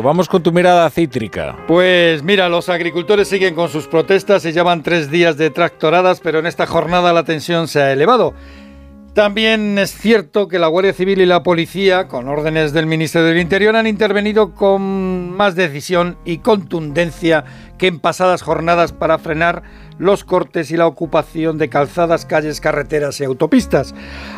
Vamos con tu mirada cítrica. Pues mira, los agricultores siguen con sus protestas y llevan tres días de tractoradas, pero en esta jornada la tensión se ha elevado. También es cierto que la Guardia Civil y la Policía, con órdenes del Ministerio del Interior, han intervenido con más decisión y contundencia que en pasadas jornadas para frenar los cortes y la ocupación de calzadas, calles, carreteras y autopistas.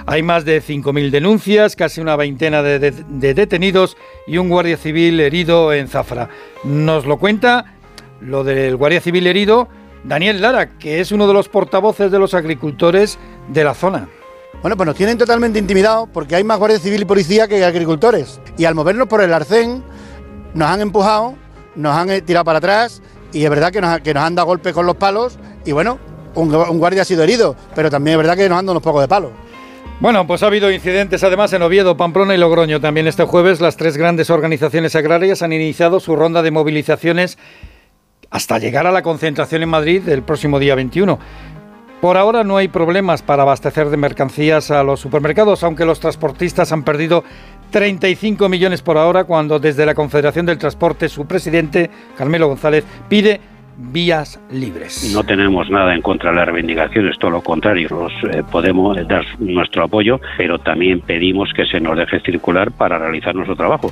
Hay más de 5.000 denuncias, casi una veintena de, de detenidos y un guardia civil herido en Zafra. Nos lo cuenta lo del guardia civil herido Daniel Lara, que es uno de los portavoces de los agricultores de la zona. Bueno, pues nos tienen totalmente intimidados porque hay más guardia civil y policía que agricultores. Y al movernos por el arcén, nos han empujado, nos han tirado para atrás y es verdad que nos, que nos han dado golpes con los palos y bueno, un, guardia ha sido herido, pero también es verdad que nos han dado unos pocos de palos. Bueno, pues ha habido incidentes además en Oviedo, Pamplona y Logroño. También este jueves las tres grandes organizaciones agrarias han iniciado su ronda de movilizaciones hasta llegar a la concentración en Madrid el próximo día 21. Por ahora no hay problemas para abastecer de mercancías a los supermercados, aunque los transportistas han perdido 35 millones por hora cuando desde la Confederación del Transporte su presidente, Carmelo González, pide vías libres. No tenemos nada en contra de las reivindicaciones, todo lo contrario, los, eh, podemos dar nuestro apoyo, pero también pedimos que se nos deje circular para realizar nuestro trabajo.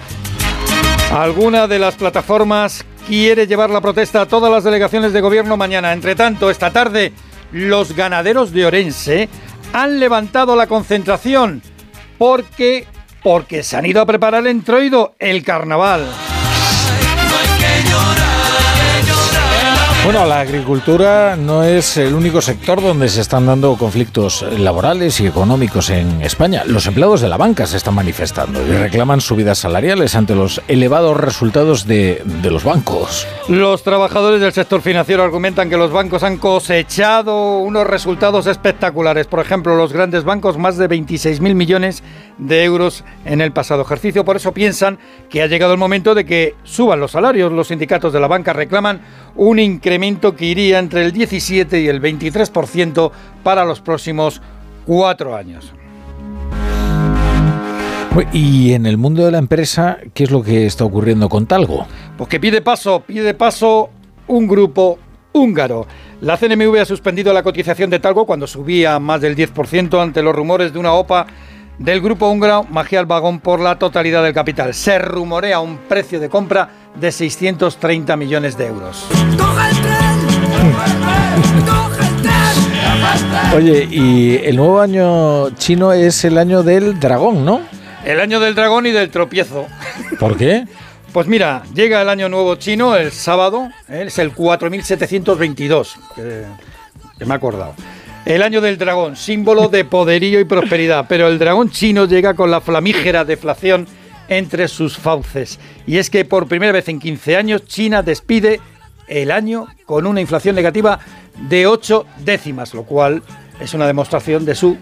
Alguna de las plataformas quiere llevar la protesta a todas las delegaciones de gobierno mañana. Entre tanto, esta tarde los ganaderos de Orense han levantado la concentración porque porque se han ido a preparar el entroido, el carnaval. Bueno, la agricultura no es el único sector donde se están dando conflictos laborales y económicos en España. Los empleados de la banca se están manifestando y reclaman subidas salariales ante los elevados resultados de, de los bancos. Los trabajadores del sector financiero argumentan que los bancos han cosechado unos resultados espectaculares. Por ejemplo, los grandes bancos, más de 26.000 millones de euros en el pasado ejercicio. Por eso piensan que ha llegado el momento de que suban los salarios. Los sindicatos de la banca reclaman un incremento que iría entre el 17 y el 23% para los próximos cuatro años. Y en el mundo de la empresa, ¿qué es lo que está ocurriendo con Talgo? Pues que pide paso, pide paso un grupo húngaro. La CNMV ha suspendido la cotización de Talgo cuando subía más del 10% ante los rumores de una OPA del grupo húngaro Magial Vagón por la totalidad del capital. Se rumorea un precio de compra de 630 millones de euros. Oye, y el nuevo año chino es el año del dragón, ¿no? El año del dragón y del tropiezo. ¿Por qué? Pues mira, llega el año nuevo chino el sábado, ¿eh? es el 4722, que, que me he acordado. El año del dragón, símbolo de poderío y prosperidad, pero el dragón chino llega con la flamígera deflación entre sus fauces. Y es que por primera vez en 15 años China despide el año con una inflación negativa de 8 décimas, lo cual es una demostración de su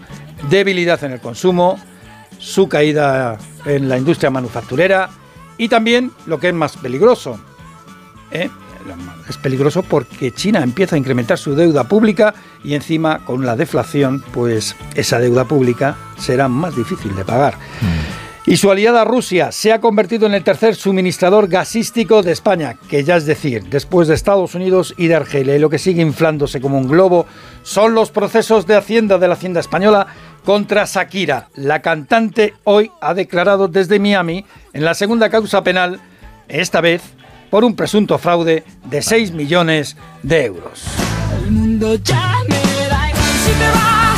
debilidad en el consumo, su caída en la industria manufacturera y también lo que es más peligroso, ¿eh? Es peligroso porque China empieza a incrementar su deuda pública y encima con la deflación, pues esa deuda pública será más difícil de pagar. Y su aliada Rusia se ha convertido en el tercer suministrador gasístico de España, que ya es decir, después de Estados Unidos y de Argelia. Y lo que sigue inflándose como un globo son los procesos de Hacienda de la Hacienda Española contra Shakira. La cantante hoy ha declarado desde Miami en la segunda causa penal, esta vez por un presunto fraude de 6 millones de euros. El mundo ya me da igual si te.